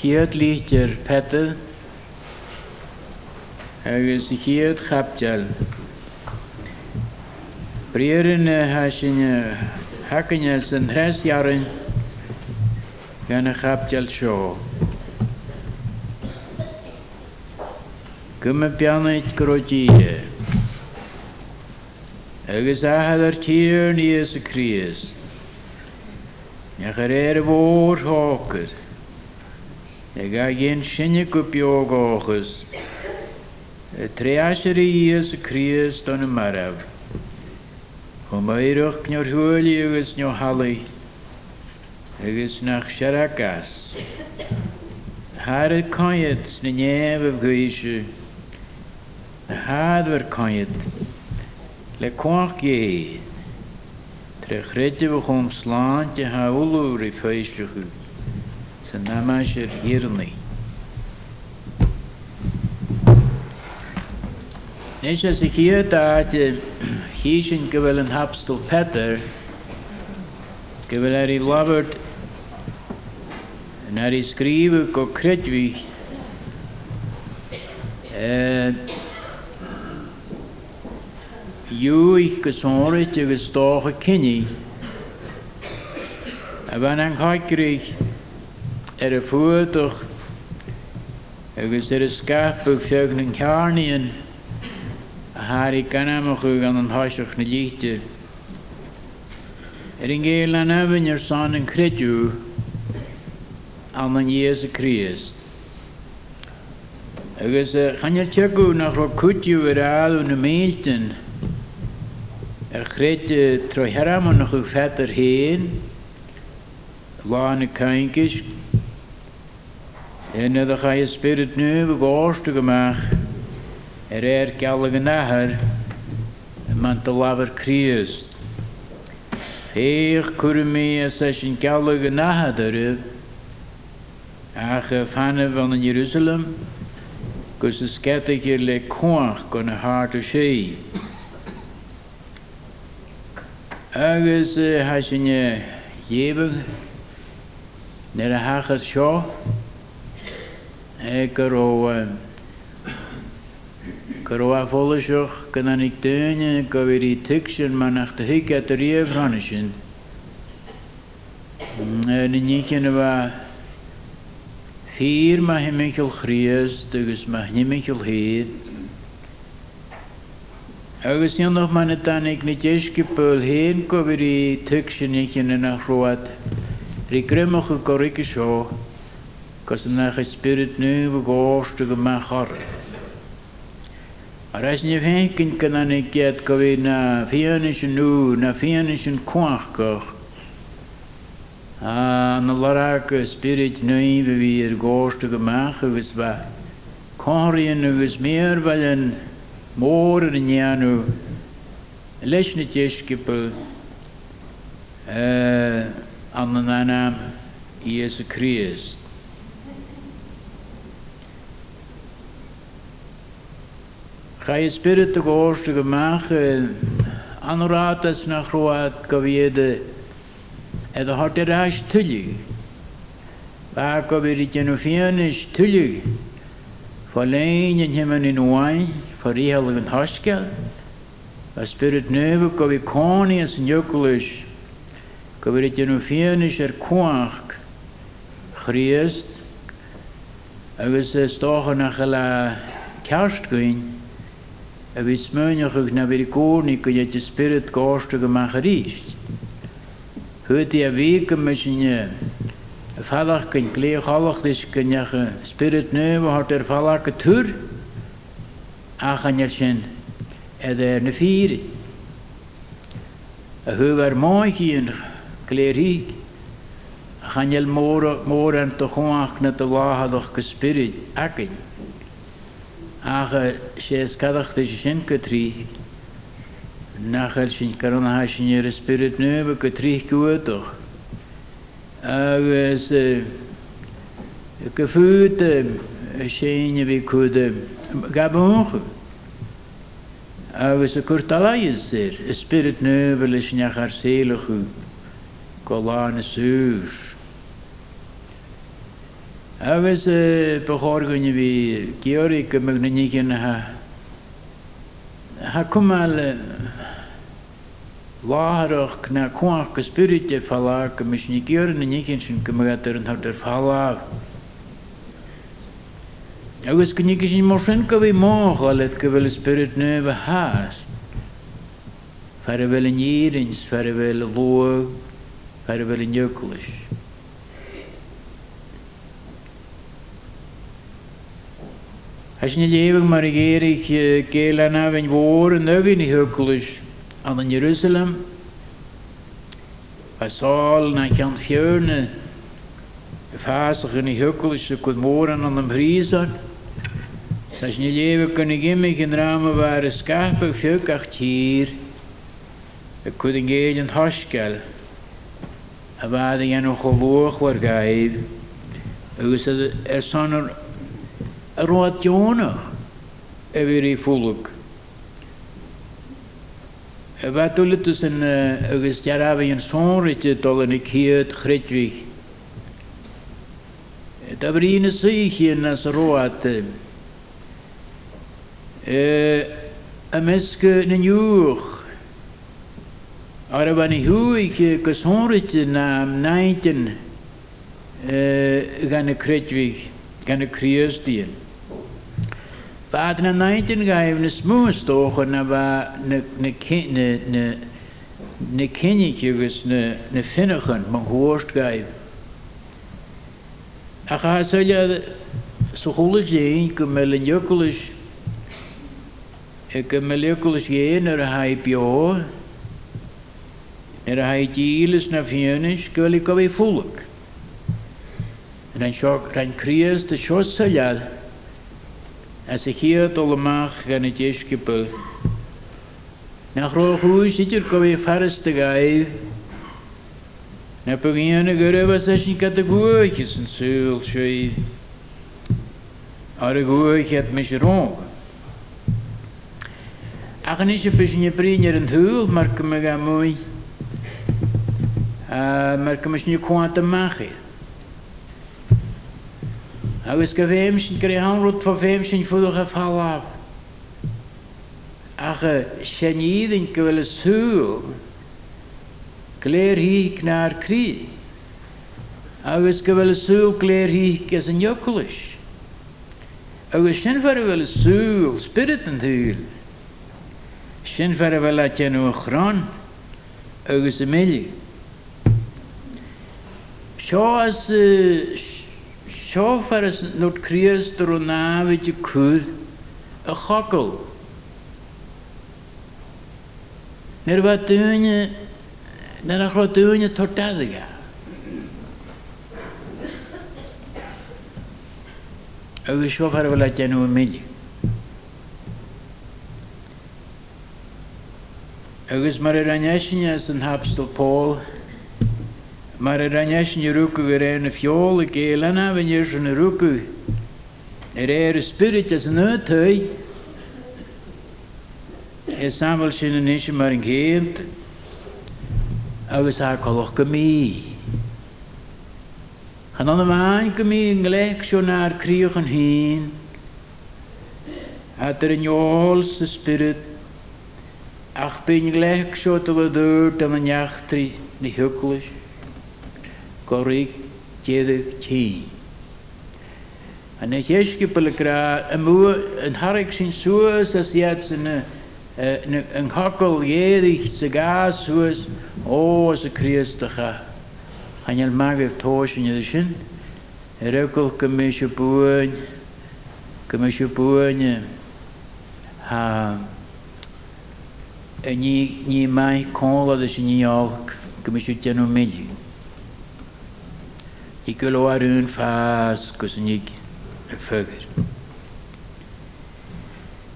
chiad lítear petal agus i chiad chapteal. Brían ha sin hacanne san threshearan gan chapteal seo. Gymma beannaid grodíide. Agus ahad ar tír níos a crías. Neach ar éir a bhór hácad. Ag a gén sinne go beogáchas. Tréasir íos a crías don na marab. Chum éireach neor thuúlaí agus neo halaí. Agus nach searagas. Har a caiad na néamh a bhgéise. Na hadhar caiad. Le cuach gé. Tre chréide bh chum sláán de ha úlúr i féislechu. San nama sé hirnaí. Nes as ik hier dat hier sin go bhfuil an hapstal Peter bhfuil er i labert en er i skrive go kredvi Jú ich gesórit agus stácha kinni a bhan an chaicrich a fuach agus ar a scapu feag an cearníon Harry ganamach gan an háiseach na líte. Er in géel an efin er san an credu an an Jesu Christ. Agus channeil tegu nach ro kutju er aú na méelten er chréte tro heramon nach u fetter heen, lá na keinkis, en dat ga je spirit nu begoorste gemaakt. er er gael yn ahar man Christ. Feich cwrmi as as yn gael yn ahar yr ach y fanna van yn Jerusalem gos y sgedig i'r le cwach gon y hart o sé. Agus has yn jebig nir a hachad sio ag ar o Go a fólaseach gan an ag duine go bhir í tusin man nach de hiic a riomh ranne sin. Na nícin bh hír ma himimiil chrías agus ma himimiil héad. Agus an noch man danig na déiscipul héan go bhir í tusin nícin nach roiad rí grimmach go goige seo, cos nach spirit nu bh gáiste go me chorra. Ar as ni fécinn gan an géad go bhí na fianne sin nú na fianne sin cuaachcoch. A na leracha spirit nuí bh bhí ar gáiste goach agus ba choiríonn agus méar bhil an mór ar neanú leis na teiscipa an na nanam Iesu Christ. Ga je spirit de goorste gemaakt, anraad is naar groot gewiede, en de hart er is tullig. Waar kan we dit genoefien is tullig. Verleen in hem in wijn, voor die hele haskel. Waar spirit neuwe kan we koning is. Kan we dit genoefien is er kwaag. Christ. Agus is toch nog een kerst gaan. a bhí smúneach na bhí cónig go dhéte spirit gáiste go meach ríist. Thuirtí a bhí go me sinne a fallach gon léochalacht is gonnecha spirit nu hart ar fallach go túr achanne sin ar na fíri. A thu ach sés cadachta sé sin go trí nachil sin carnathe sin ar spirit nuba go trí goúach. agus go eh, fúd eh, séine bhí eh, chuda gabúcha. Agus a cuairtaláis sér, er, spirit nuba leis neach ar sélachu, go lána sús. A vez eh, pogorgoni vi kiori ke magnanikin ha ha kumal Ларах на куах к спирите фалак мишникер на никиншин камагатер на дер фалав. Agus knikishin moshenka vi mohalet kevel spirit növa hast. Färvel en girins, färvel låg, färvel en jökulish. Fer bhfuil an jokulis. Has na léveh mar géirich céile na bhain mhór an Jerusalem. Ba sáil na cean fiorne fásach in thukulis go mór an an an bhrísan. Sas na léveh gunna gimimiigh an ráma bhar a scape fiúach tír a chud an géad an thoisceil a bhd dhéanú cholóch war gaibh agus ar sanar a roiad Jónach a bhí í fúlaach. A bheit dúlaú san agus dearabh an sóirite dul in chéad chréithhí. Tá bhrína suchéan na sa roiate. A meske na nniuch ar a bhain thuúig go sóirite na naintin gan na créithhí gan na críostíon. Bad na naintin gaibh na smústócha na na cinnic agus na finnechan man thuirt gaibh. A chaáile sa chola déon go me le jokulis go me lekulis géan ar a ha beo ar a ha dílas na fianis go le go bhí fúlaach. Ran seo ran crías de seo saile as a chiad ó amach gan na déiscipel. Nach roiúis idir go bhí ferrasta gaibh na pagéanana go raibh sé sin cat a gúchas an súil sé ar a gúchead me sé rá. Achan is be sin bríar an thuúil mar go me ga múi mar go mis ní cuaanta maiché. agus go bhéim sin gur anrút fá féim sin fuúcha fallá. Acha sé níhann go bhfuil súil léir híic náar crí, agus go bhfuil súil léir híic as an jokulis. Agus sin fer bhfuil súil spirit an thuúil, sin fer bhfuil le teanú a chrán agus a méile. Seo seo fer nó crías do náhaide cúd a chacail. Nar bh dúine na nach ra dúine tortadige. agus seo fer bhfuil le teanú mé. Agus mar a ranneisine an hapstal Paul, mar a ranneisine ruúcu go ré na fiol a gé lena bhainir san na ruúcu ar réir a spirit as an nutai is samil sin an isise mar an géint agus choch go mí. Chan an bháin go mí an léic seo náríoch an híín, Hat er an jóol sa spirit. Ach bin léic seo do bh dúirt am an neachtrií na thuculis, go ri déadh tí. An na chéiscipal gra a mú an Harrig sin suas as iad san an chacail héirich sa gás suas ó as a críastacha. Channeal magah tóisiine sin, récail go mé se buin go mé se buine ní ní mai cóla sin níáach go mé siú teanú méú. I go leharún fás go san ní fugur.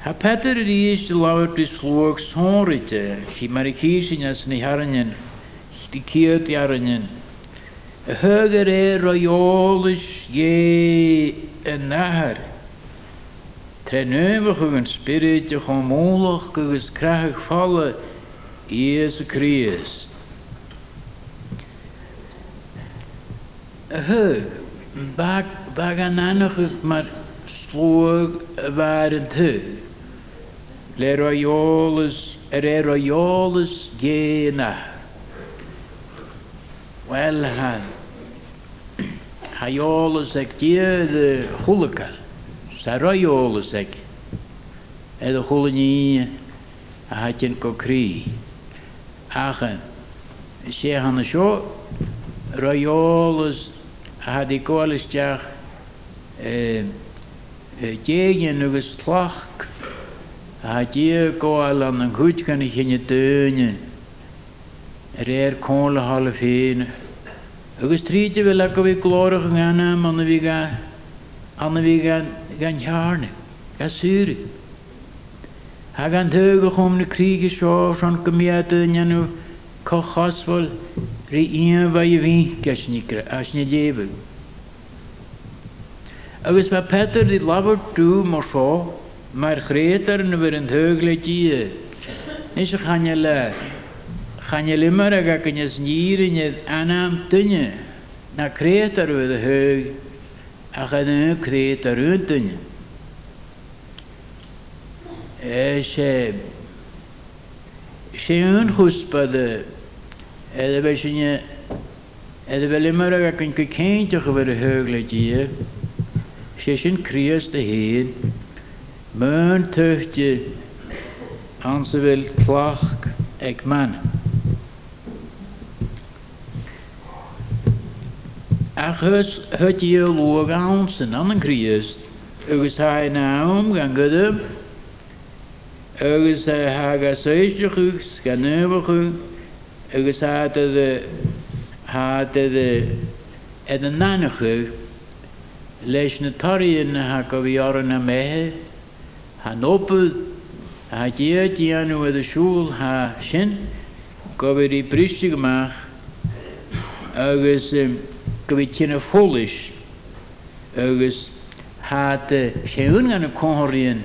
Ha Peter ríos de láhar is slóg sóirite, hí mar chésin as haranin, de céad aranin. A thugur é roiolalas dhé an nahar. Tre nuimeh chu an spirit a chu mólach agus creach falle Ies a Christ. A thug bag bag an anach mar slóg waren thu. Le roiolus er er roiolus géna. Wel han. Haiolus ag die de chulakal. Sa roiolus ag. E de chulani a hatjen ko kri. Achen. sé hanna seo roiolus a had i gáalasteach déan agus tlach a dí gáil an an chuid gan i chinne dúine réir cóla hála féine. Agus tríide bhfuil le go bhíh glóireach an anna anna bhí anna bhí gan tearne ga súri. Ha gan tuga chum na críige seo an gombeadúinenú cochasfuil Rí íon bhaid a bhí ceisnícra as na débh. Agus bheit Petar dí labhar tú mar seo mar chrétar na bhar an thug le tí. Is a chaine le chaine limar a ga cynnes nírinne anam tunne na crétar bhid a thug a chaine crétar ún tunne. E sé sé ún chwspad Gan go céinteach a bhar a thug le dí, sé sin crías de héad, mún tuchte an sa bhfuil tlach ag man. A chus thut í lu an san an an crías, agus ha nám gan godum, agus ha ga séisteach gan nuhachu, agus de de en een nanachu leis na taríon ha go bhí ar na méthe ha nópa ha dé díanú a asúl ha sin go bhir í briste goach agus go bhí tína fólis agus há séún an na cóiríon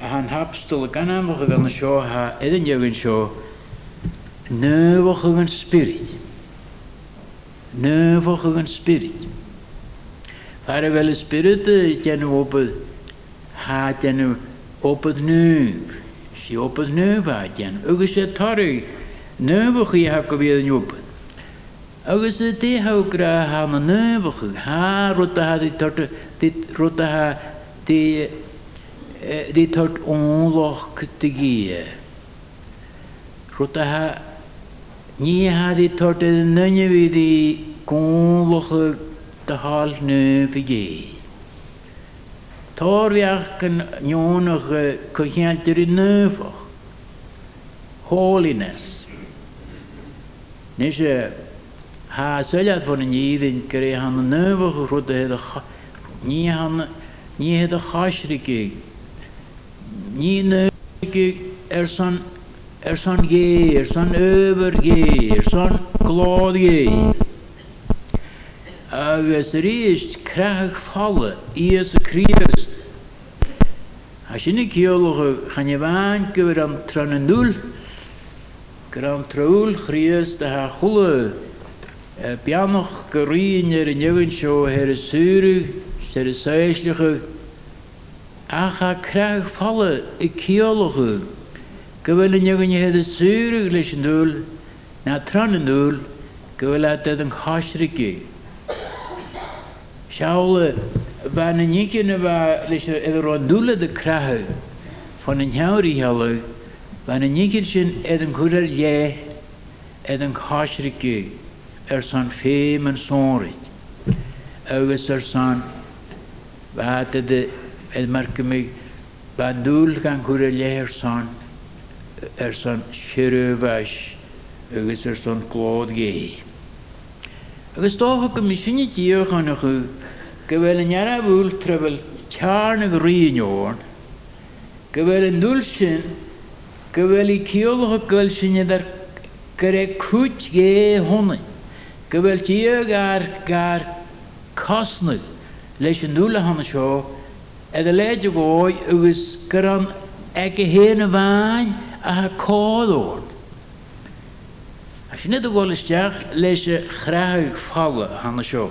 a an hapstal a ganamach a gan na seo ha idir negann seo Een spirit. Neuwig een spirit. Waar wel een spirit ten op het ha ten op het nu. Si op het nu va ten. Agus het tarri. Neuwig je ha ko weer op. Agus het die hou gra ha na neuwig. Ha rotta ha dit tot dit rotta ha onlog te gee. Rotta ha Ní hadí torta nunne bhí gúlacha de hall nu fi gé. Tábheach an neonach chu cheantar i nufach. Holiness. Ní sé há suilead fan an níhín gur é hanna nufach ruta ní ní a chaisrici. Ní nu ar san er sånn er geir, sånn övergeir, sånn glóðgeir. Av es rist krag falle, Jesu Krist. Hashini kiologu ganyevan kveram tranendul, kram traul Krist ha khule. Pianoch geriner in jevensho her suru, ser seislige. Aga krag falle, kiologu. Gyfel yn hedd y syr y glis yn dŵl, na tran yn dŵl, gyfel at edd yn chasrigi. Siawl, fan yn ygyn y fa, lis edd ro'n dŵl edd y crahau, fan yn hiawr i halw, fan yn ygyn sy'n edd yn cwrdd ie, edd yn chasrigi, er son ffeim yn sonrit. Agus er son, fa edd edd marcym i, fan dŵl gan cwrdd ie er son, er son siirúhais agus er son glód gé. Agus dócha go misisiní díochanna chu go bhfuil an neara bhúil trefil tearna go riíneórn, go bhfuil an dúil sin go bhfuil í ceolcha goil sinne ar go ré cúit gé honnain, go bhfuil tíag ar gar cosna leis an dúla hanna seo, a de leide ggóid agus gur an ag go héana bhain a códón. A sin net ggólisteach leis se chraig falle hanna seo.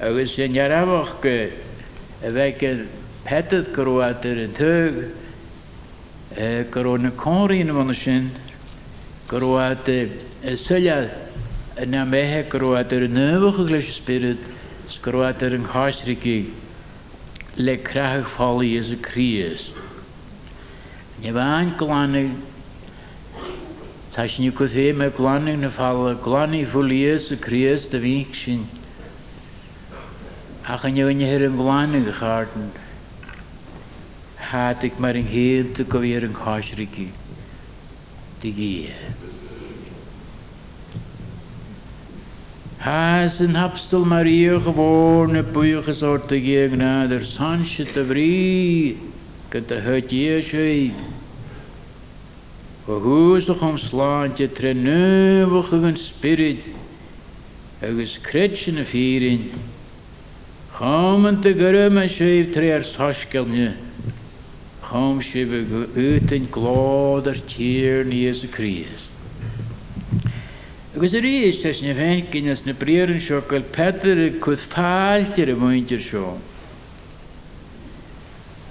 Agus sin jararabhach go a bheith petad goáar an tuug goró na cóína manna sin goá suile na méthe goáar an nuhacha leis spirit, goáar an cháisricíí lekkrag fal Jesu Krist. Ne van glane Tashin ko the me glane na fal glane fal Jesu Krist de vinshin. Ach ne ne her glane geharten. Hat ik maar een heel te koeer een kashriki. Die gee. An hapstal Maria gewoon na buchas orta géagna der sanse a brí go a hutí sé. Go húsach om sláinte tre nuach an spirit agus kretsin na fírin. Chaman a gur me séh tre ar saskelne. Cham si go utain gládar tíir níos a Christ. Agus a rééis teis na bhécin as na bréan seo goil Peter chud fáiltear a bhaintear seo.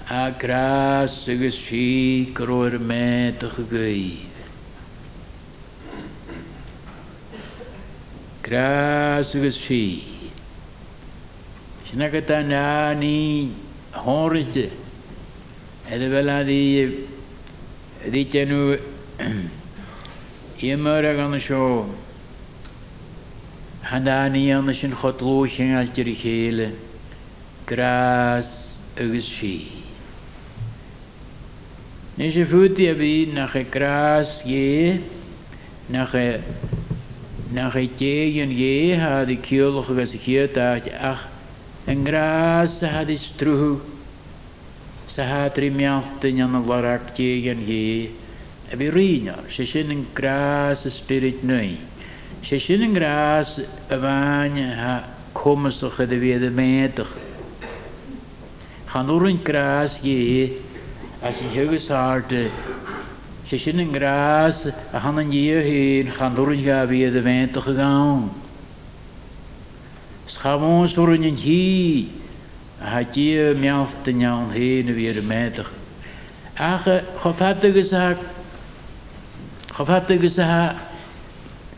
A grás agus sí goir méach a gaíh. Grás agus sí. Sinna go tá náí háirite a bhfuil dí dí teanú imar a gan seo. Handaí anna sin chotlóchin altir i chéle, grás agus sí. Ní sé fuúti a bhí nach e grás dhé nach nach é téan dhé ha i ceolach agus i chiatáit ach an grás a had is trúth sa hátri mealtain an larach téan dhé a bhí riine sé sin an grás a spirit nuin. sé sin an grás a bhaine ha commasach a bhéad a méach. Chanúr an grás dhé as an thugus áte sé sin an grás a han an díhén chaúrin ga bhí a bhéach a gáin. Schamónsúrin an hí a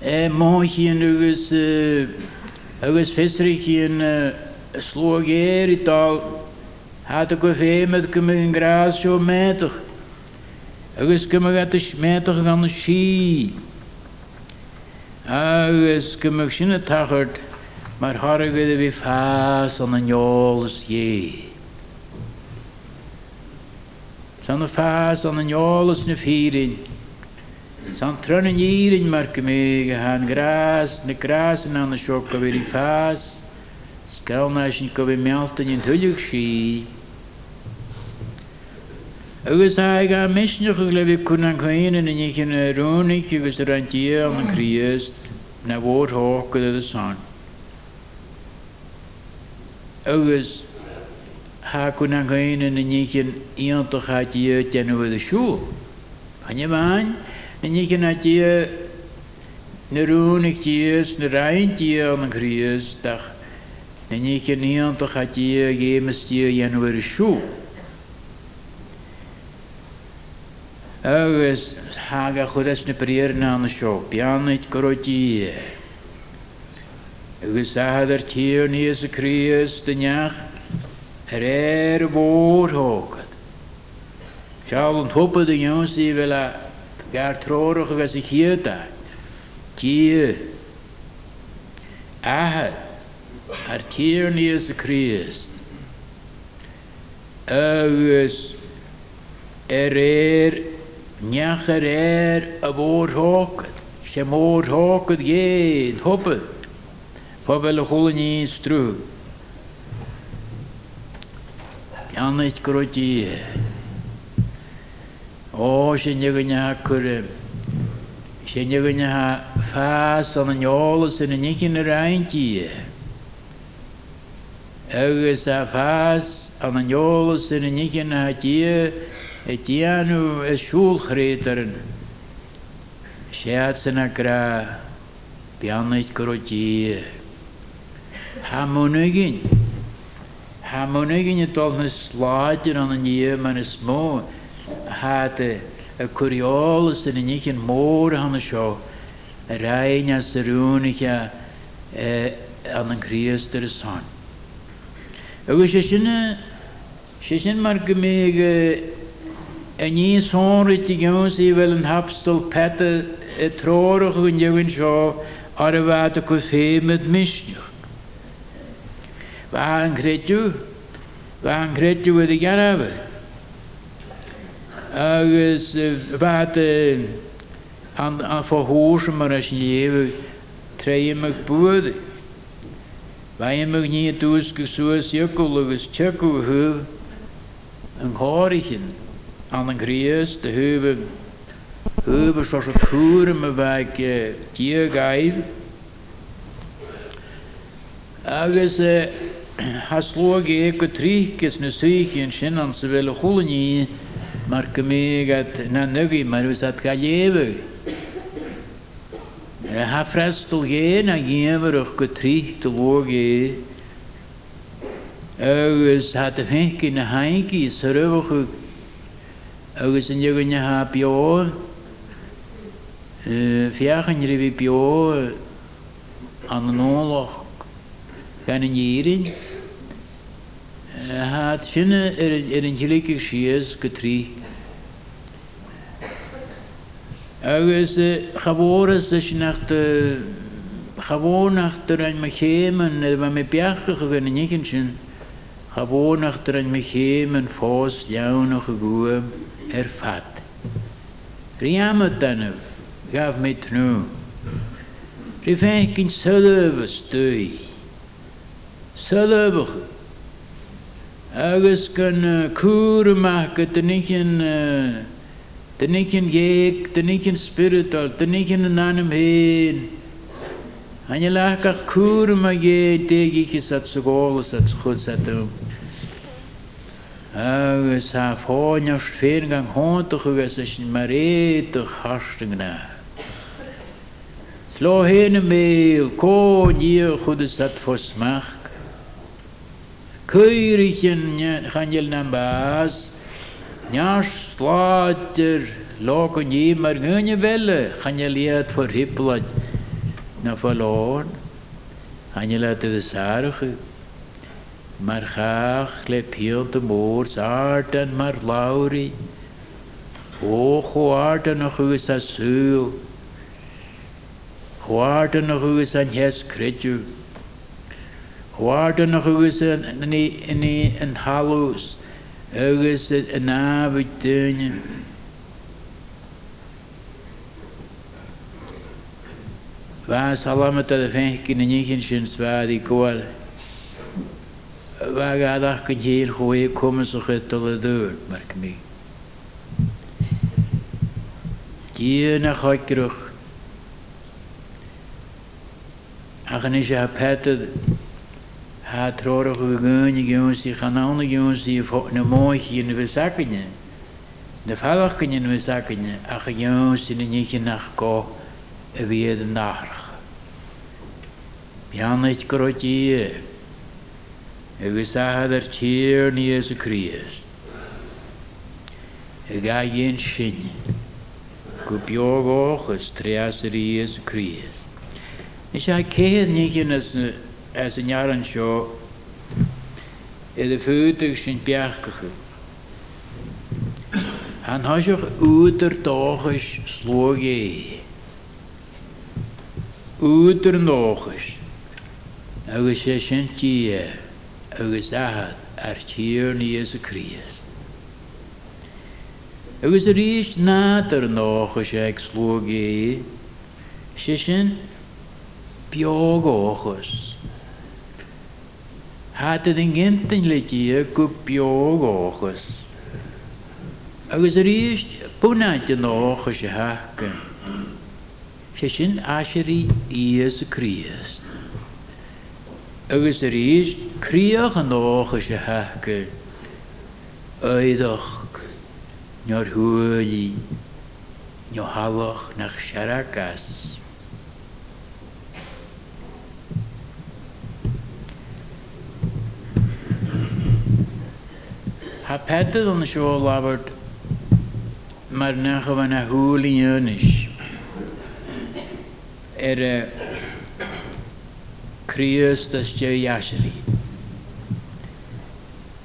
ha dí mealta nean héna bhí a méach. Acha chofatagus chofatagus a máhííon agus agus fisricíon slógéir í dal há a go féimiid go an grás seo méach agus go méach gan na sí agus go sinna tachart mar thgad a bhí fás an anolalas dhé. San na fás an anolalas na fírin, San trna írin mar go mé go há grás na grásan an na seo go bhí fás, Scailna sin go bh mealtain in thuileach sí. Agus ha ga misneach go le bh chun an chuine na cin rónig agus ar antí an an chríist na bhórthá go a san. Agus há chun an chuine na cin íontachátí teanmh a siú. Panne bhain, na cin atí na rúnig tíos na raintí an an chríos dach na ní cin íontachátí géimestí dhéanamhar a siú. agus hága chudas na príirna na seo, beanid gorótí. Agus ahadar tíir níos a críos deneach ar éir bórthógad. Seall an thupa a jósaí bhfuil gar tróach agus i chiaada, tí ahad ar tíir níos a críos. Agus ar éir Neachar éir a bhórthócad, sé mórthócad géad thupa, Pobal a chola níos trú. Anid grotí. Ó sé neganne chu sé neganne fás an an neolalas in na nicin na reintíí. Agus a fás an an neolalas in na nicin na hatí e díanú is siúlchrétaran séad sanna gra beannaid gorotí. Hamonigin. Hamonigin het al een slaatje aan een jeer, maar een smo. Had een curiolis en niet een moor aan de show. Rein als de roenige aan een Christus son. Og sjøsjene, sjøsjene marke meg en ny sånn riktig gøns i vel en hapstol pette et tror og hun gjør så er det vært å kusse med misnjør. Hva han kretu? Hva han kretu ved det han får hår som er sin leve treie meg både. Wij mag niet dus zoals jukkelugus tjekku hu een horigen aan een gries de heuwe zoals het kuren me wijk dier geif. Agus has loge eko trikes ne syken shinnan se vel hulni marke megat na maar zat ga leven. Ha frestel geen a gemerach go trí de lógé agus hat a féci na hainci sa rubachu agus an joganne ha bio fiachan ribí bio an an ólach gan an dírin hat sinne ar an hilik sias go agus chabóras is nach de chabó nach der ein mechémen ba me beachcha gan nichen sin chabó nach der ein mechémen fós leannach a goe er fat. Riamet dan gaf me tnu. Ri feikin sölöve stui. Sölöve. Agus kan kure maken uh, de nikken geek, de nikken spiritual, de nikken nanem heen. En je lag ach koer ma ge tegi ki sat so gol sat goed sat um. Agus ha fónja sférgang hóntu chugas is marétu hastingna. Slå hene meil, ko nie chudu sat fosmach. Kuirichen chanjel nambas, Njas slater log en je maar gunje welle, gaan je leert voor hippelad na verloren. Gaan je laten de zarge. Maar graag lep heel de moors aard en maar lauri. O, goaarde nog als zeul. Goaarde nog eens aan jes kritje. Goaarde nog eens aan een halloos. An ábhaid duine. Bha salamat a féici na nícinn sin sváí gáil. Bha gadach go dhéir chuí cumas a chutal a dúr mar mí. Dí na choicruch achan is a petad Ha trorig gegaan, jongens, die gaan alle jongens die een mooie in de zakken. De valken in de zakken, ach jongens die niet in nacht ko, weer de nacht. Jan het krotie. Ik zag dat hier niet Jezus Christus. Ik ga je in zin. Kupjogoch is trias Jezus Christus. Ik zei, keer niet in het seo i de fuúteach sin beachcachu. An thoiseach útar dáchas slógé. Útar nóchas agus sé sintí agus ahad ar tíir níos a crías. Agus a ríist nátar ag sin beágáchas. Had het in gintin letí go beágáchas. Agus a ríist bunaide nócha sé hacan. sé sin asirí íos a crías. Agus a ríist críoch an nócha sé haca éideach neor thuúlí nó hallach nach seachas. Ha pette dan sio labert maar na gewoon a húlí jönis. Er uh, Christ as je jasri.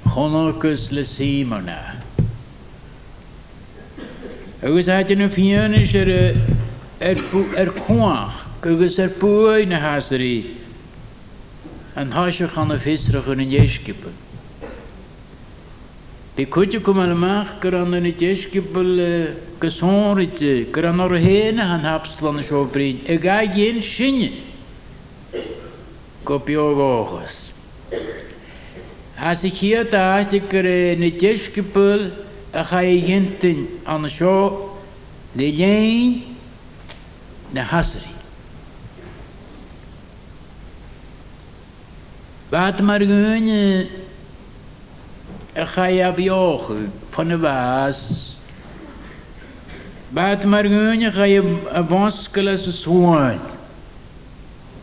Chonokus le Simona. Agus in een fianis er er kwach. Agus er bui na hasri. Hasje gaan de visser in een in het jeskippel gesonrit. Kan er heen han hapslan ga geen shinje. Kopiogogus. Als ik hier dacht ik er jeskippel ga je ginten aan zo de lijn na hasri. Wat maar gewoon ga je op je ogen van de waas. Wat maar gewoon ga je wanskelen als zoon.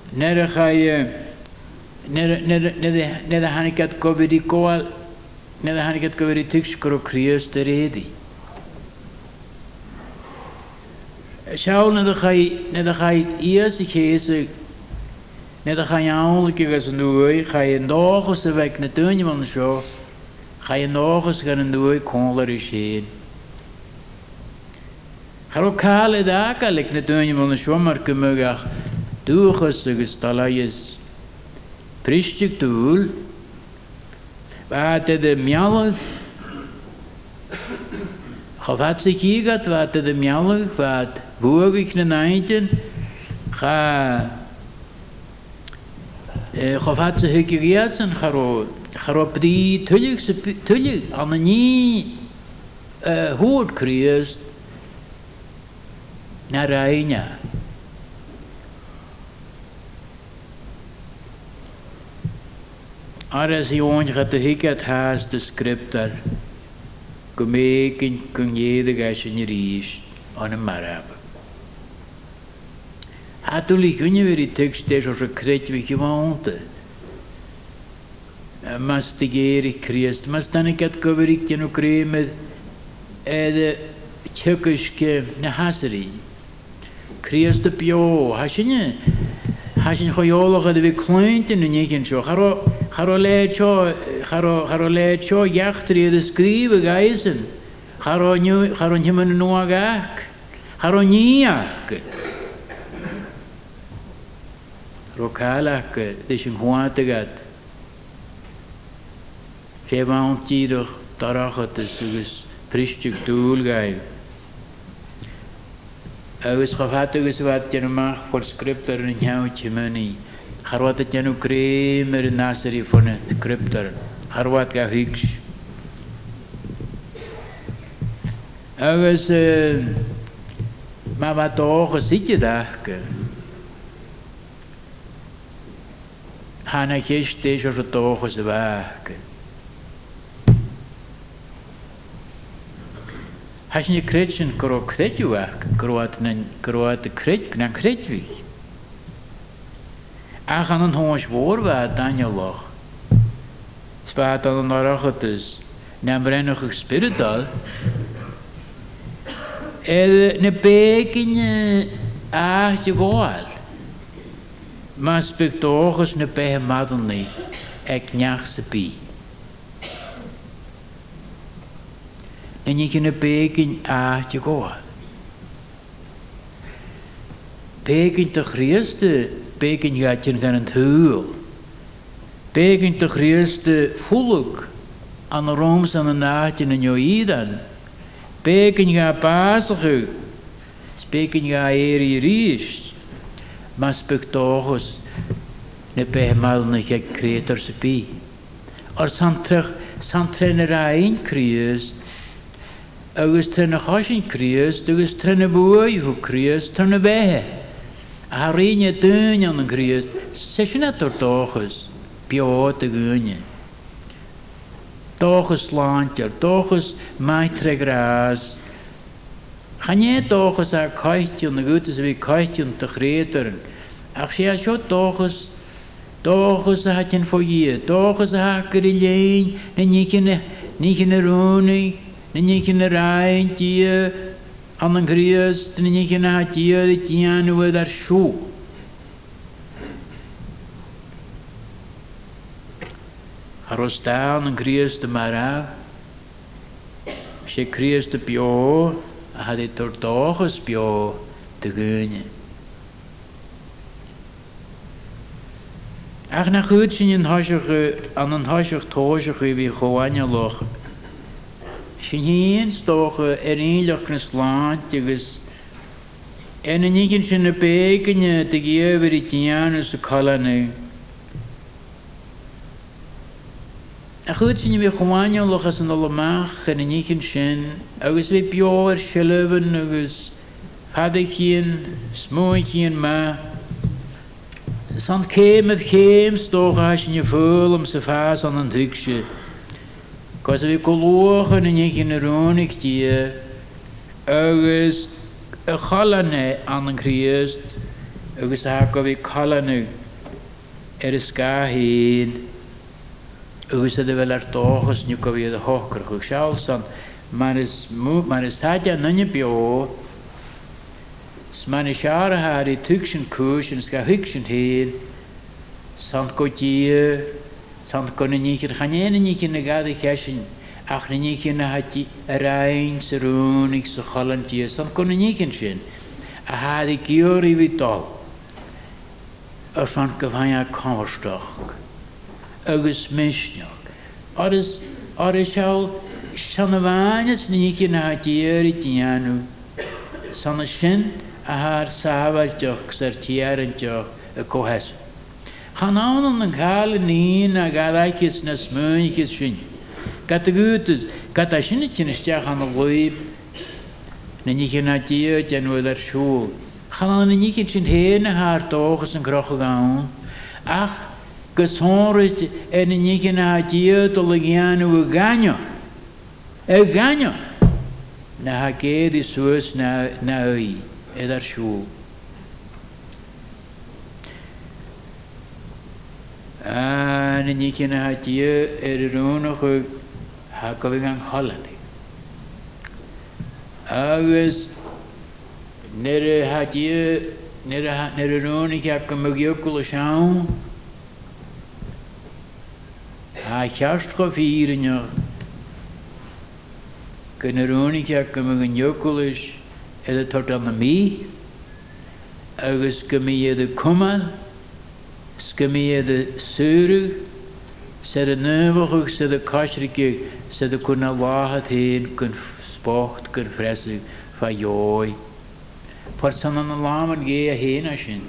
Net ga je net net net net han koal net han ik het covid die tuks kro krius te redi. Schau net ga je net ga je eerst geese net ga je aanlijke was nu ga je nog eens weg naar tuinje van zo ga je nog eens gaan doen koler zien. Ga ook kale dagen ik naar tuinje van zo maar kunnen Duchas agus talayas pristig túl Bate de mialach Chafat sich hígat bate de mialach wat na naintin cha chafat sich hygiriatsan charo charo brí tullig tullig an ní húd kriast na raina. Aras i o'n gaat de hiket haas de scriptar. Gumeken kun jede gas in je ries aan een marab. Hatuli kun je weer die tekst is als een kret wie gewoonte. mastigéri Krisztmasztaniket köverik jenu krémed, ed csököske ne házri. Kriszt a pjó, hásinye, hásinye hajolagad vi klöntin nyéken só, haro, haro lecsó, haro, haro lecsó, jachtri ed skrive geisen, haro nyú, haro nyimen nuagák, haro nyíják. Rokálák, desünk huátegat, huategat. Febaunt tirig tarachat is gus pristig doelgai. agus chofhat agus wat gen amach for scriptor yn hiawt hymyni. Charwat y genw grym yr nasir i ffwn y scriptor. Charwat ga hygs. Agus ma wat och y sitje dach. Hanna kist is o'r doch ys y fach. Has je kretsen kro kretju ak kroat nen kroat kret nan kretju. A gaan een hoos woorwa Daniel Spaat dan een rachatus. Nem rennig spiritual. El ne bekin a je goal. Maar spectogus ne pe madonni. Ek njach se pi. en je kan peken aatje goa. Peken te Christus, peken gaat je gaan het huil. Peken te Christus volk aan de Rooms aan de naadje en joidan. Peken ga pasige, peken ga eri riest. Maar spectogus, ne pehmal ne gek kreator se pi. Or santrach, santrenerai Christ, agus trena chasin críos agus trena buí chu críos trena bheitthe. A réine duine an an críos sé sinna tar dóchas beáit a gúine. Dóchas sláintear, dóchas maitre grás. Chané dóchas a gútas a bhí caiitiún de chrétaran, ach sé a seo dóchas dóchas a hatin fó iad, dóchas a hagur i léin na nícinna Niet in de roning, niet in de rijntje, aan een Christ, niet in het hier, tien we daar schoe. Arostaan een Christ maar af. Ze Christ pio, had het tortoges pio te geunen. Ach na goed sin an hasige an an hasig tóisich wie loch. Sin híon stocha ar éilech na sláint agus en an nígin sin na bécanne de ggéhar i tíana sa cholanú. A goed sin bhí chomáine lochas an olamach an nícin sin, agus bhí beir seilhan agus hadachéan smóichéan má, San céim a chéim stócha sin je fólam sa fás an an thuigse. Cos bhí golóchan in nícin na rónichtí agus a chalanne an an Christ agus a go bhí chalanú ar is scáhéin agus a bhfuil ar tóchas nu go bhíad a hochar chu seáil san mar is mar is saide nanne beó Sman is jaar haar die koos en ska huksen heen. Sant sant konne niet er gaan een niet in de gade kersen. Ach ne niet in had die rein seroon ik zo galantje, sant konne niet in zijn. A had ik jori vital. A sant gevanja kamerstok. Agus misnjok. Aris, aris al, sanavanes niet in had die jori tianu. Sanne sin, a haar sáhailteach ar tíaranteach a cóhes. Chanáan an gála níon a garáicis Hanaunen galnina garakis nas mönchis shin. Katgutus katashinitin styahan loib. Nenikinatiyo tenuilar shul. Hananikin shin hene haar toges en krochgaan. Ach, gesonrit en nikinatiyo ah, toligianu ganyo. E ganyo. Na hakedi suus na na oi. Edar shul. Na ní cinna hatí ar rúna chu ha go bhíh an cholannig. Agus nuair hatí nuair a rúna ceap go mugioúla seán, Tá cheast go fíne go na rúna ceap go an joculis, idir tart an na mí agus go mí iad cumman, go mí iad suúru sé a nuhachuch sé a caiirice sé a chuna látha héin gon spócht gur freiú fa jói. Par san an láman gé a héana sin.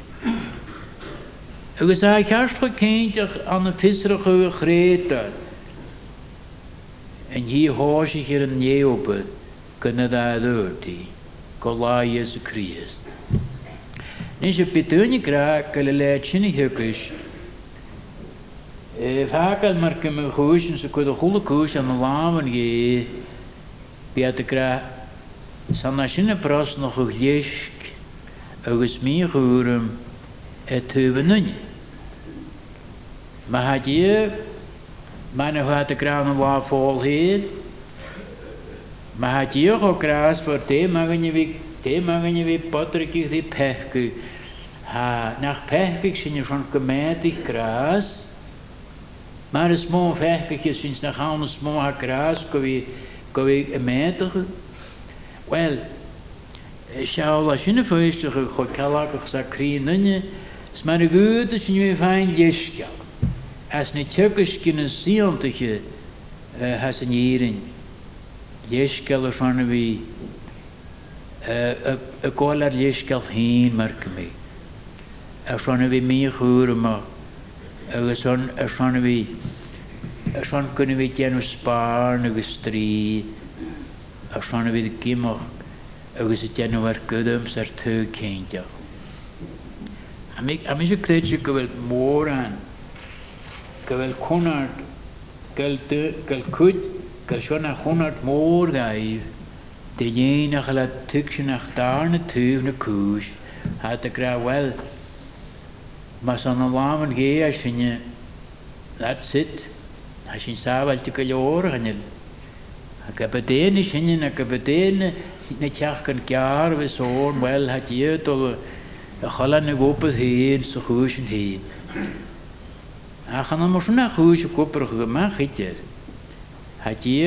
Agus a chu céinteach an na fisra chu a chréta. En hí háisich ar an néopa gunna a dúirtaí. go lá Jesu Christ. Ní sé bitúnig gra go le le sinna thugus. Fágad mar go me chúsin sa chud a chulaúis an láman gé bí a gra sanna sinna pras chu léisc agus mí chuúm e tuba nunne. Ma ha dí mena chu a gra an lá fáil héad, Ma ha díoch ó grás for té maganne vi té maganne vi potrikich di pechku. Ha nach pechpik sin van gemetig grás. Maar een smó fechpik sin nach ha een smó ha grás go vi go vi metige. Well, se a sinnne féistige go kellach sa krí nunne, s mar goede sin vi jeske. As ne tjukeskinne siontige has een jirin. fanna bhí a gáil ar léisceil hín mar go mé. A fanna bhí mí chuúrama agus ar fanna bhí fan gunna bhí déanú spáin agus trí a fanna bhí gimach agus i déanúhar godums ar tú céinte. A mí sé cléite go bhfuil mór an go bhfuil chunart gal chud gal seo na chunart mór gaibh de dhéanaach le tu sin nach dána túh na cis há a gra well mas an an láman gé a sinne dat sit a sin sáhailte go leor hanne A kapitein is in na kapitein na teach kan cear bheith sór well hat díad ó a chalan na gopad héin sa chúsin héin. A chan mar sinna chúis gopur go me chitir. Ha dí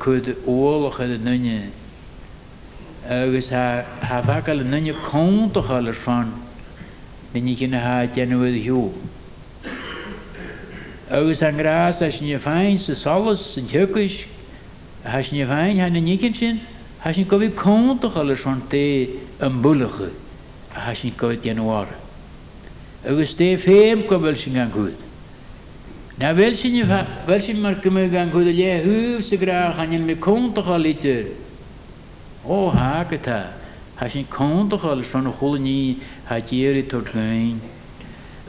chud ólach a nunne agus ha fagal nunne contacha le fan cinna ha deanúid hiú. Agus an grás a sin féin sa solas san thucuis a sin féin ha na nícin sin ha sin go bhí contacha le fan té an bulacha a ha sin go deanúára. Agus go bhfuil sin gúd. Na bhfuil sin bhfuil sin mar go an chud le thuúh sa grach an le contacha litir. ó hágatá Tá sin contaáil fan na cholaní ha déirí tuain.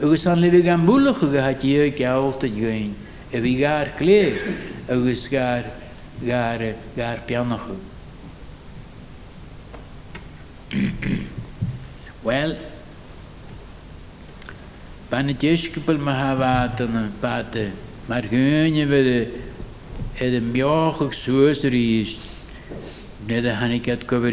Agus an le bhíh an bulacha go ha dé gealta dgain, a bhí gar léir agus gar gar gar. Well, Banna deiscupal me hahátainna bata mar gúine bheit iad an meochaach suas a ríist, Nid a hannig at gyfer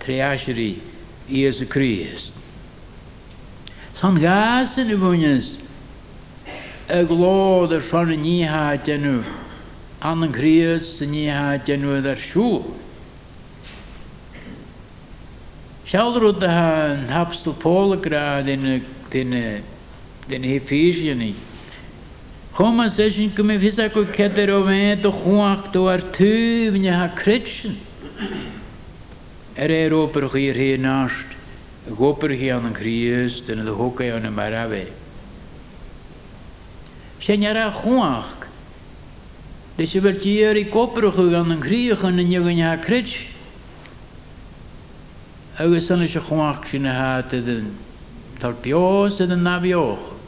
Tréisiirí íos a Christ. San gasan i bhuiines a glád ar fanna níthe denú an an chríos sa níthe denú ar siú. Sealrú a an hapstal pólarád in hepéisianí. Choma sé sin go mé vis go ceidir ó bhé do chuachtú ar túbne ha critsin. Er é óper hir hé nást, a gopur hí an an chríos den a hoca an na mar a bheith. sé ar a chuach, de sé bhar tíar í copruchu an an chríochan na neganne ha crit. Agus sanna se chuach sin na háte den tar beos a den nabioch.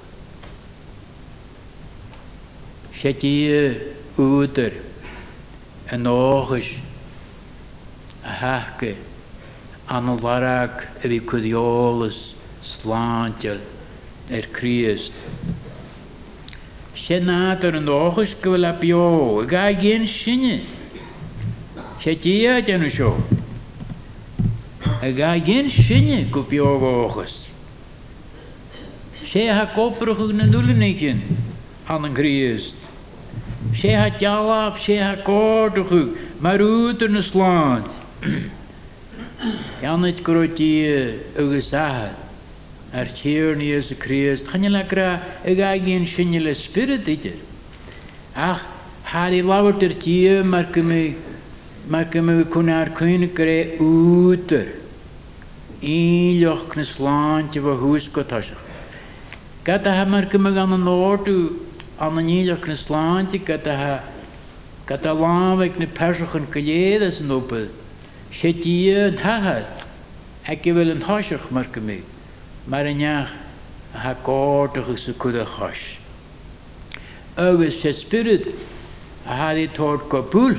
sé tí útar an áchas a hecha an laraach a bhí chudiolalas sláinteal ar Christ. bhfuil a beo a ga géon sinne sé tí deanú seo. A ga géon sinne go beáchas. sé ha cópracha na nulanigin an an Christ. sé ha dealaf sé ha mar útar na sláint. Janit groti agus ahad. Ar tíir ní is a Christ, channe le gra ag agén sinne le spirit idir. Ach, há í láhatir tí mar go mar go mu chunar chuine gré útar. Í leoch na sláinte bh hús gotáise. Ga ha mar go an an nóú an an íleoch na sláinte go go láhaigh na persachan goléad as an opad sé tí an thahad ag go bhfuil an thoiseach mar go mé mar an neach a ha gáirdagus sa chud a chois. Agus sé spirit a had i tóir go búl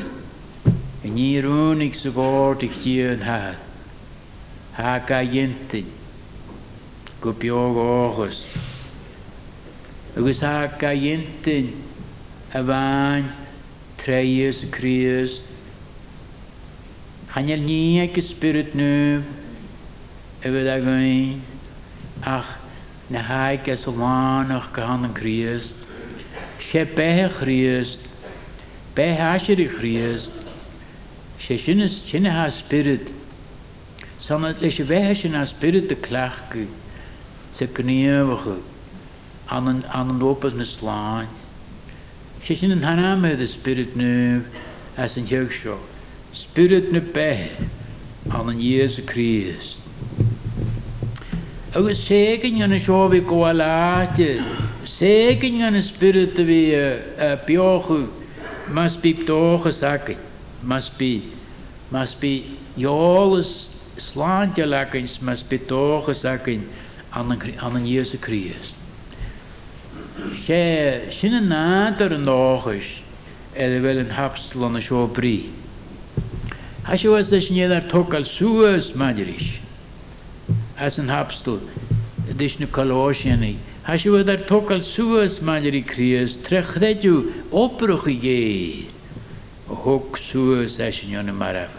i níúnig sa gáirdaigh tí an thahad. Tá ga dhéntain go beag águs. Agus tá ga dhéntain a bhain tréas a crías Channeal ní go spirit nu a bheit a gain ach na haig as bhánach go han an Christ. sé bethe Christ, be háisiir i Christ, sinna sinna há spirit, sanna leis sé bheitthe sin a spirit de chcleachcu sa gníomhacha an an ópas na sláint. sé sin an hanamid a spirit nu heag seo. Spirit na bethe an an Jésu Christ. Agus ségin an seo bhí go láte, ségin an spirit a bhí beochu must be toch sakit, must be, must be, jolis slaantje lekkens, must be toch sakit aan een, aan een Jezus Christus. Sé, sinne nátar an áchas, er bhfuil an hapstal an seo brí. Has se was leis níad ar tócail suas maidiris. As an hapstal, dis na Colosianaí. Has se bhfuil ar tócail suas maidirí crías, trechreidú óprach i gé. O thug suas é sin na marah.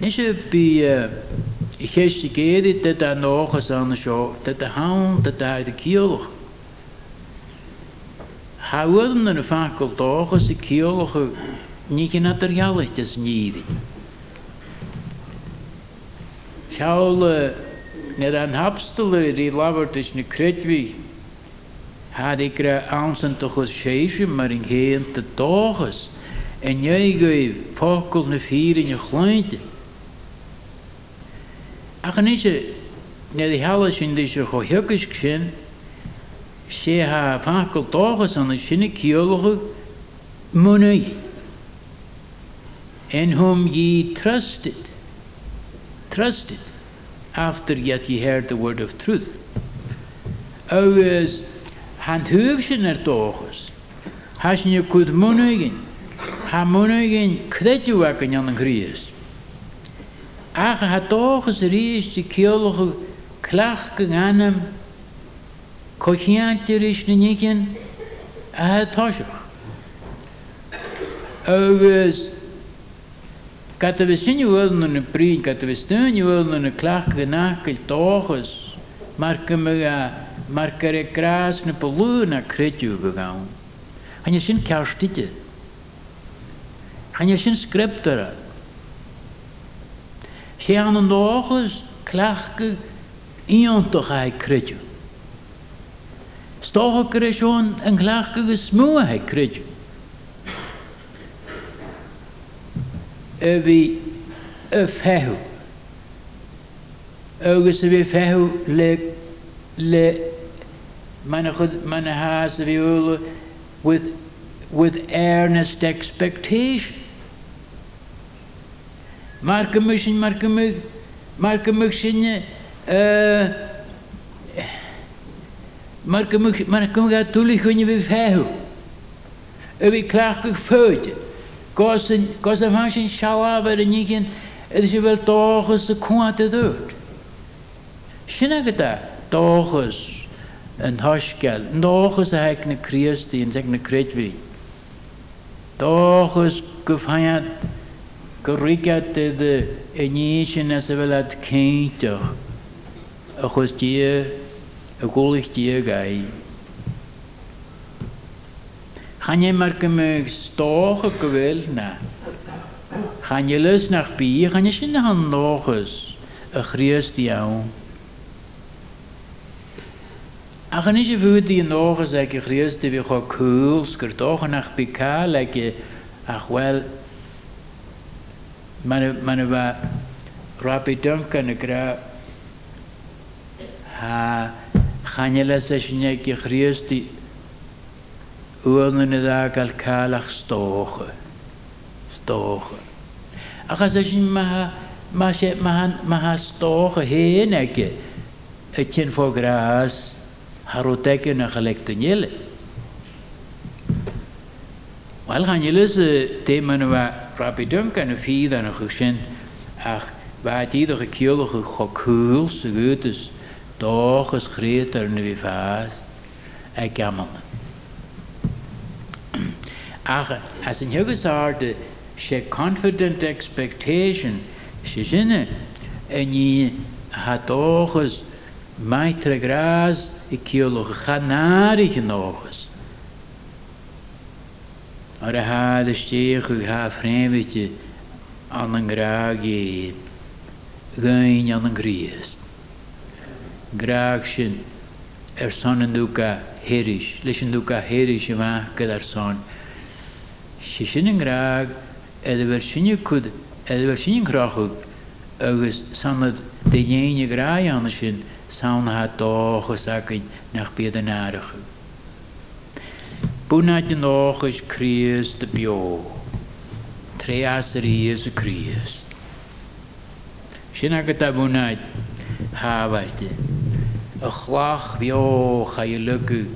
Ní sé bí i chéiste géad de seo, de a hán de cíolach. Hawyn yn y ffacol dochas i ciolach ni gyn adarialaeth ys nidi. Siawl nid an hapstal yr i lafart ys ni credwi had ik gra aansen toch het sheisje maar in geen te en jij na vier in je. Ach en is in deze gezien sé ha fakul dochas an sinne ceolacha munaí in whom ye trusted trusted after yet ye heard the word of truth. Agus han thuh sin ar dochas has ni cud munaigin ha munaigin creú a an an chrías ach ha dochas ríos de go anam Cochiantir is na nígin a táiseach. Agus Gat a bheith sinúil na brí, gat a bheith stúniúil na clach go nachcail tóchas, mar go mar gur é grás na bolú na creú go gáin. Hanne sin ceirtíide. Hanne an ghlaach agus smúthe cruid. A bhí a fehu. A bhí fehu le le háas a bhí úla with, with earnest expectation. Go mu sin mar go mu markemuch markemuga tuli khuni bi fahu evi klakh föt kosen kosen hanshin shawaber nikin edisi vel tohus kuante dut shinagata tohus en hashkel nohus hekne kristi en sekne kretvi tohus gefeiert gerikat de enishin asevelat kento Achos die at céintach a chus die a ggólachtí gaí. Channe mar go me stócha go bhfuil na. Channe lus nach bí, channe sin an nóchas a chríostí ann. A chan is bhúdaí an nóchas ag chríosta bhí chu cúils gur dócha nach bicá le a chhfuil man bheith rapid duncan a gra ha chanile sa sinne ge chríostí uanna na dágal cáach stócha stócha. Achas é sin sé ha stócha héana aige a tin fó grás Harú teige nach chalectaile. Weil chanile té man bh rapidunk an a fíd an a chu sin ach bheit iad a ceolalacha chocúil sa dochas chrétar na bhí fás ag gamanna. Ach, as an thugus áde sé confident expectation sé sinne a ní ha dochas maitre grás i ceolalacha chanáirich an nóchas. Ar a háad istéach chu há fréimhite an an grágé gain an an gríast. Graag sin ar son an dúca héris, leis an dúca héris i bhaith go ar son. Si sin an gráag a bhar sinne chud a bhar sin crochu agus sanad de dhéine gráid anna sin saona ha dóchas acain nach bead an áirichu. Búnaid an áchas críos de bio. Tréas ríos a críos. Sin agad a búnaid hábailte. A chlach bio cha i lugu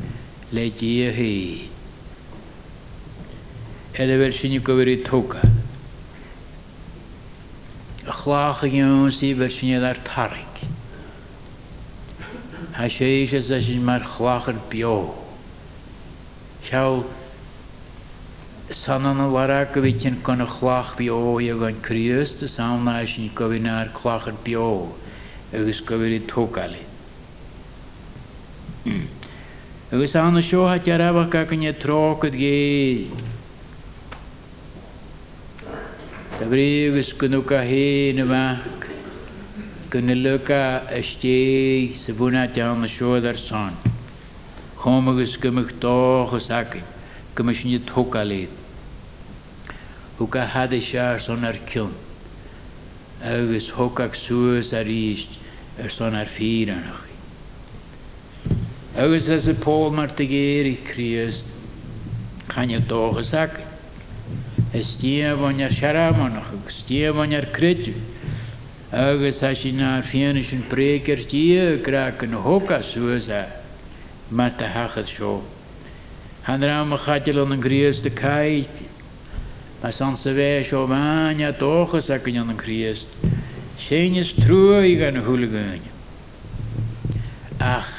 le díahí. Ede ver sinni go ver i tóka. A chlach a gion si ver sinni ar tarig. Ha sé is a sin mar chlach ar bio. Sjá sanan a lara go vi tin kon a chlach bio i gan krius de sauna sin go vi nar chlach ar bio tókali. Agus anna seo ha jarabach ga gan trókad gé. Da brí agus gunú a hé na bhaach gunna luca a sté sa bhúna tean na seo ar san. Chom agus gymach dóchas acin, gymach sin tóca léad. Húca hada se son ar ciún, agus thócach suas a ríist ar son ar fíranach. Agus as a pól mar a géir i críast, chaneal dóchas acin. Stíamhain ar searámanach agus stíamhain ar creú. Agus a sin ná fianana sin précar tí gra an hóca suas a mar a hachas seo. Han ra a chatil an an gríos de caiit, a san sa bheith seo bhaine dóchas a an an chríast. sé is trúí gan na thuúlagáine. Ach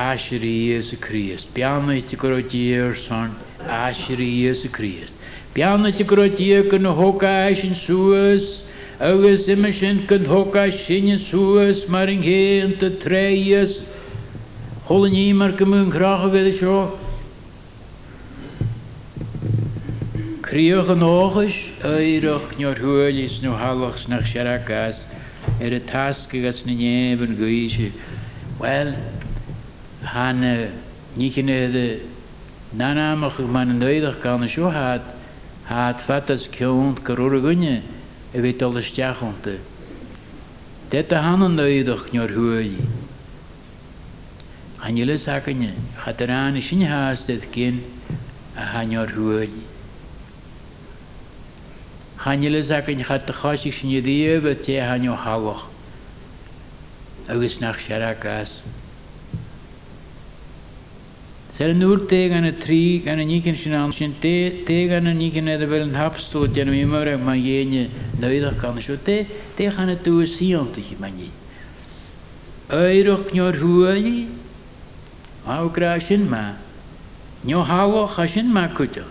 Asherí is a Christ. Beannaite go díir san Asherí is a Christ. Beannaite go dí go na hóca sin suas, agus imime sin go hóca sinne suas mar an héanta tréas, Hola ní mar go mún chracha bheit seo. Críoch an áchas éireach neor thuúlís nó hallachs nach seachas ar a tascagas na néban goise. Well, han niknede nanamach man noidach kan shu hat hat fatas kunt karurgunye evit al stachunte det han noidach nyor huy anile sakanye khatran shin hastet kin hanyor huy hanile sakanye khat khashik shin die bet hanyo halach. Agus nach sharakas nícin sin an sin té gan a nícin a bhfuil an hapstal deanm imar ag má dhéine nuideach gan seo té té chana tú síanta i maní. Éireach neor thuaí árá sin má, Neo hálach a sin má chuteach.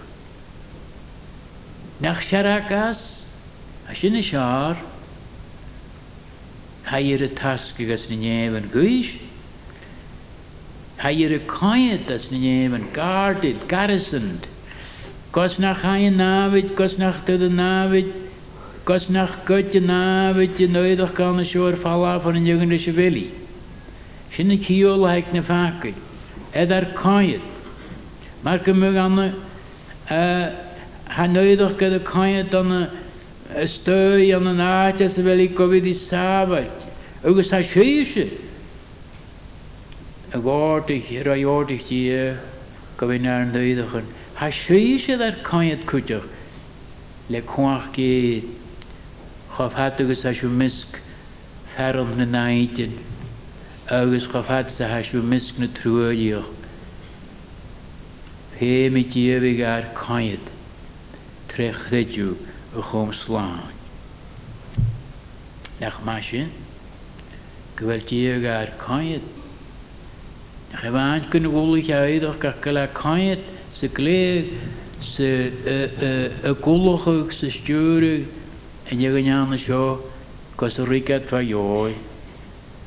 Nach seachas a sinna seár ha ar a tasca gus na néhan gois, Ha ar a caiad as na néhan guarded, garrisoned, Gos nach chaon návid, gos nach tu a návid, gos nach gote návid de nuideach gan na seoir fallá fan an jugan se bhí. Sinna cíol ag na facaid, Ed ar caiad, mar go mu anna ha nuideach go a caiad anna stoi an an áte sa bhfuil go bhí sábait, agus tá séise a gáirtaich raáirtaich tí go bhí ar an nuidechan. Tá séise ar caiad chuteach le chuach cé chofhat agus a siú misc ferm na naitin agus chofhat sa hasisiú misc na trúíoch. Fé mi díomh ar caiad trechréú a chum sláin. Nach mar sin go bhfuil díag ar caiad. Nach a bhaint gon bhlaigh éidirch gar go le caiad sa léag a golachuh sa stúre a neanna seo cos a ricad fa jóid.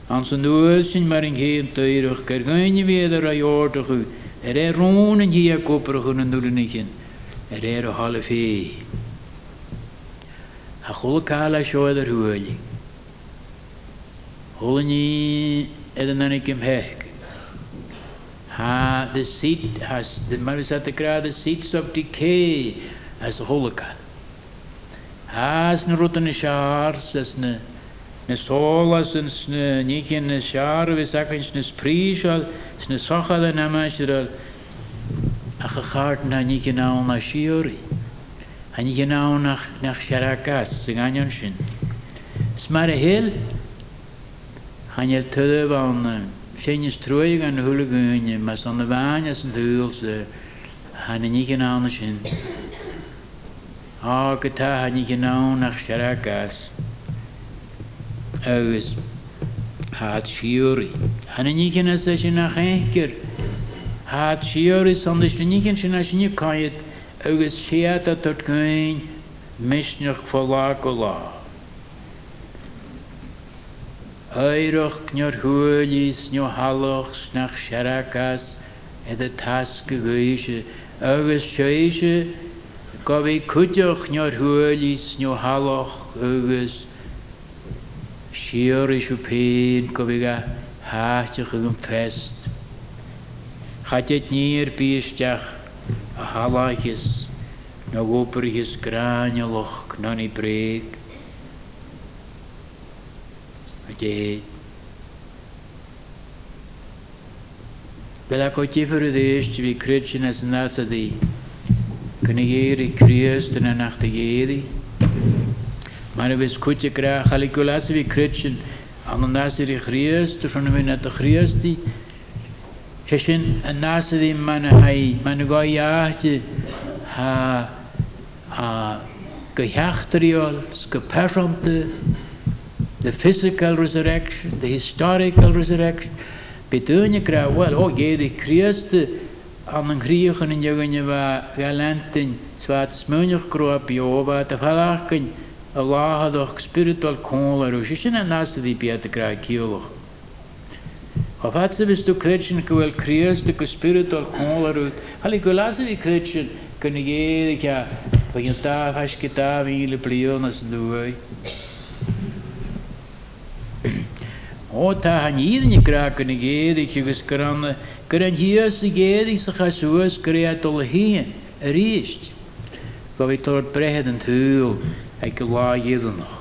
An san nuil sin mar an chéan tuireach gur gaiine bhéad a jóirtachu ar é rónan hí a copra chun an nulinnicin ar éir a hála fé. A cholála seo ar thuúlaigh. Thla ní an nanig im heic. Ha the seat has the maris at the seats of decay as a holocaust. Has na rutan na sears as na na sólas an sna nícin na sear a bhís acinn na spríisiil sna socha an amaisteil Ach, a chart na ni genau na shiori. Genau nach nach Sharakas, sing anion shin. Smar a hil. Han je tulle van is troig an hulegunje, mas an de en duels, han ni genau na shin. Ah, geta han ni genau nach Sharakas. Hat shiori. Han ni genau sa shin nach enker. Hat shiori sonders ni ken shin as ni kayet. Agus siat at tot misnach folakola. Éirecht neor thuúlís nó hallachs nach seachas a a tas gohuiise, agus séise go bhí cuideoch neor thuúlís nó hallach agus siirisiú péin go bhí a háteach an fest. Chatit níir bíisteach a halaachis nó bhóparichas gráinelach nó í bréig, je Wel ik ook voor het eerst, wie kritschen als nasa die. Kunnen jere kruisten en achter jere. Maar we skutje krijgen, galikulas wie kritschen. Aan nasa die kruist, dus aan we net de kruist die. Kishin en nasa die man hij, man ga jaartje. Ha, ha, geheachteriol, geperfronte. The physical resurrection, the historical resurrection. Bedoel je krijgt wel, oh je de Christen aan een Griechen en jongen waar galanten zwart smunig kroop jova te verlachen. Allah doch spiritual koler, dus je een naast die Peter krijgt kielig. Of had ze best du Christen kwel Christen ke spiritual koler uit. Hali kulasse die Christen kunnen je ja, van je taag als je taag in je O ta han iedere kraken gedig je geskranne, kran hies gedig se chasuas kreatol riest. Go vi tot brehedend hul, ik la jeden nog.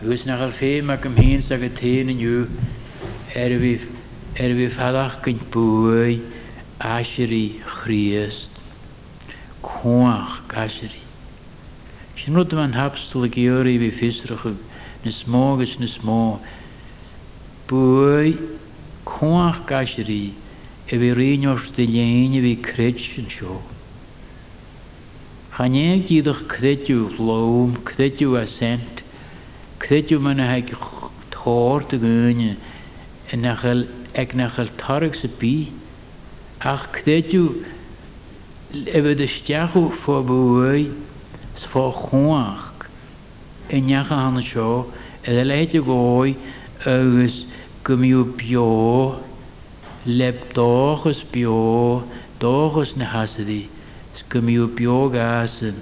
Hus nach al fe mak am heen sag het heen en ju, er er fadach asheri chriest, koach gasheri. Sinot man hapstel geori vi na smágus na smá. Bui cuaach gaisiirí a bhí rineos de léine bhí creid sin seo. Chanéag díadach creidú lóm, creidú a sent, creidú mana heag tóir a gúine ag nachil tarach sa bí, ach creidú a bhyd ysteachw fo bwyd sfo chwach en jacha han seo e le leite gói agus go miú bio leb dóchas bio dóchas na hasadí go miú bio gasan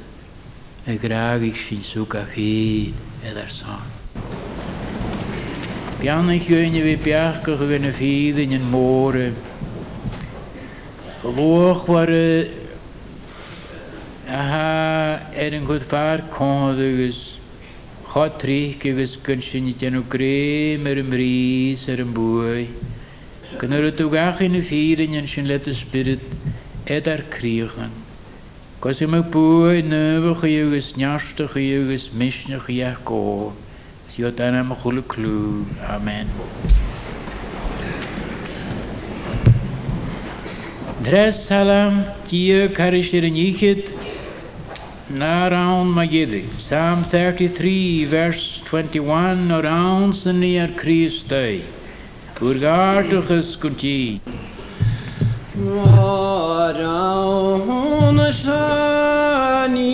a graigh sin sú a hí ar san. Bianna chuine bhí beach go go gna fiad in móre. Loch war aha er an chud fear códagus Gré ar an rís ar an bui. Gan ar tú gachin na fírin an sin le a spirit ed ar críochan. Cos i me bui nubach i agus neastach i agus misnach i ach gó. Si o dan am chula clú. Amen. Dres salam, carish ar Naround Magidi, Psalm 33, verse 21, around the near Christi. Urgartuchus kunti. Around Shani